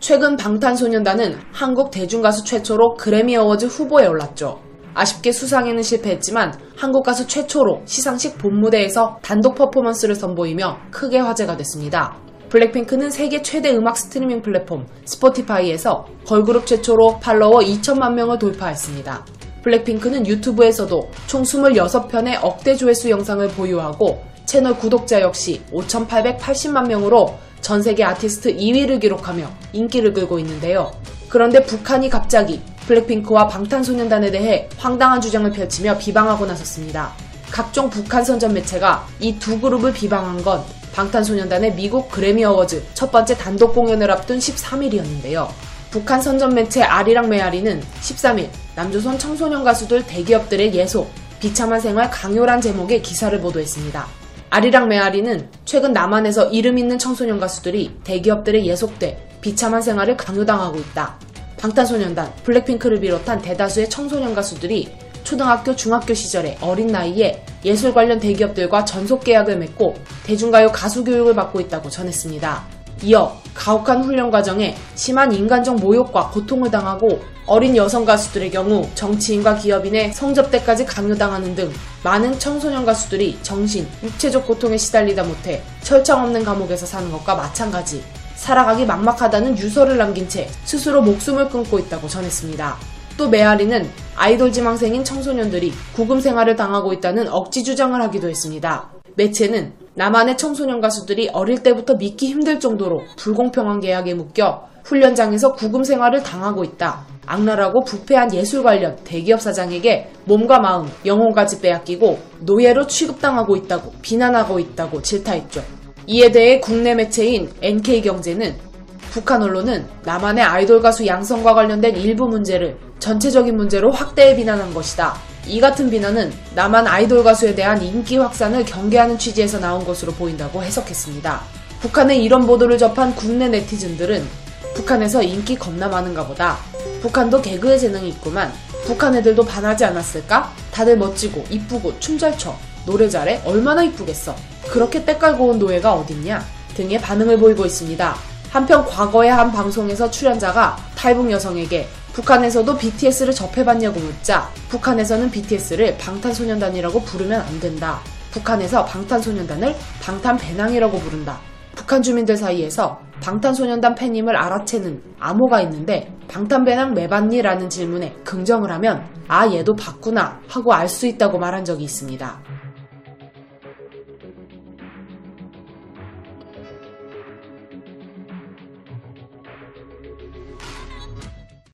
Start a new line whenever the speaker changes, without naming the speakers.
최근 방탄소년단은 한국 대중가수 최초로 그래미 어워즈 후보에 올랐죠. 아쉽게 수상에는 실패했지만 한국 가수 최초로 시상식 본무대에서 단독 퍼포먼스를 선보이며 크게 화제가 됐습니다. 블랙핑크는 세계 최대 음악 스트리밍 플랫폼 스포티파이에서 걸그룹 최초로 팔로워 2천만 명을 돌파했습니다. 블랙핑크는 유튜브에서도 총 26편의 억대 조회수 영상을 보유하고 채널 구독자 역시 5,880만 명으로 전 세계 아티스트 2위를 기록하며 인기를 끌고 있는데요. 그런데 북한이 갑자기 블랙핑크와 방탄소년단에 대해 황당한 주장을 펼치며 비방하고 나섰습니다. 각종 북한 선전 매체가 이 두 그룹을 비방한 건 방탄소년단의 미국 그래미 어워즈 첫 번째 단독 공연을 앞둔 13일이었는데요. 북한 선전 매체 아리랑 메아리는 13일 남조선 청소년 가수들 대기업들의 예속, 비참한 생활 강요란 제목의 기사를 보도했습니다. 아리랑 메아리는 최근 남한에서 이름 있는 청소년 가수들이 대기업들의 예속돼 비참한 생활을 강요당하고 있다. 방탄소년단, 블랙핑크를 비롯한 대다수의 청소년 가수들이 초등학교, 중학교 시절에 어린 나이에 예술 관련 대기업들과 전속 계약을 맺고 대중가요 가수 교육을 받고 있다고 전했습니다. 이어 가혹한 훈련 과정에 심한 인간적 모욕과 고통을 당하고 어린 여성 가수들의 경우 정치인과 기업인의 성접대까지 강요당하는 등 많은 청소년 가수들이 정신, 육체적 고통에 시달리다 못해 철창 없는 감옥에서 사는 것과 마찬가지 살아가기 막막하다는 유서를 남긴 채 스스로 목숨을 끊고 있다고 전했습니다. 또 메아리는 아이돌 지망생인 청소년들이 구금 생활을 당하고 있다는 억지 주장을 하기도 했습니다. 매체는 남한의 청소년 가수들이 어릴 때부터 믿기 힘들 정도로 불공평한 계약에 묶여 훈련장에서 구금 생활을 당하고 있다. 악랄하고 부패한 예술 관련 대기업 사장에게 몸과 마음, 영혼까지 빼앗기고 노예로 취급당하고 있다고 비난하고 있다고 질타했죠. 이에 대해 국내 매체인 NK경제는 북한 언론은 남한의 아이돌 가수 양성과 관련된 일부 문제를 전체적인 문제로 확대해 비난한 것이다. 이 같은 비난은 남한 아이돌 가수에 대한 인기 확산을 경계하는 취지에서 나온 것으로 보인다고 해석했습니다. 북한의 이런 보도를 접한 국내 네티즌들은 북한에서 인기 겁나 많은가 보다. 북한도 개그의 재능이 있구만. 북한 애들도 반하지 않았을까? 다들 멋지고 이쁘고 춤 잘 춰. 노래 잘해? 얼마나 이쁘겠어. 그렇게 때깔고 온 노예가 어딨냐? 등의 반응을 보이고 있습니다. 한편 과거의 한 방송에서 출연자가 탈북 여성에게 북한에서도 BTS를 접해봤냐고 묻자 북한에서는 BTS를 방탄소년단이라고 부르면 안 된다. 북한에서 방탄소년단을 방탄배낭이라고 부른다. 북한 주민들 사이에서 방탄소년단 팬임을 알아채는 암호가 있는데 방탄배낭 매봤니? 라는 질문에 긍정을 하면 아 얘도 봤구나 하고 알 수 있다고 말한 적이 있습니다.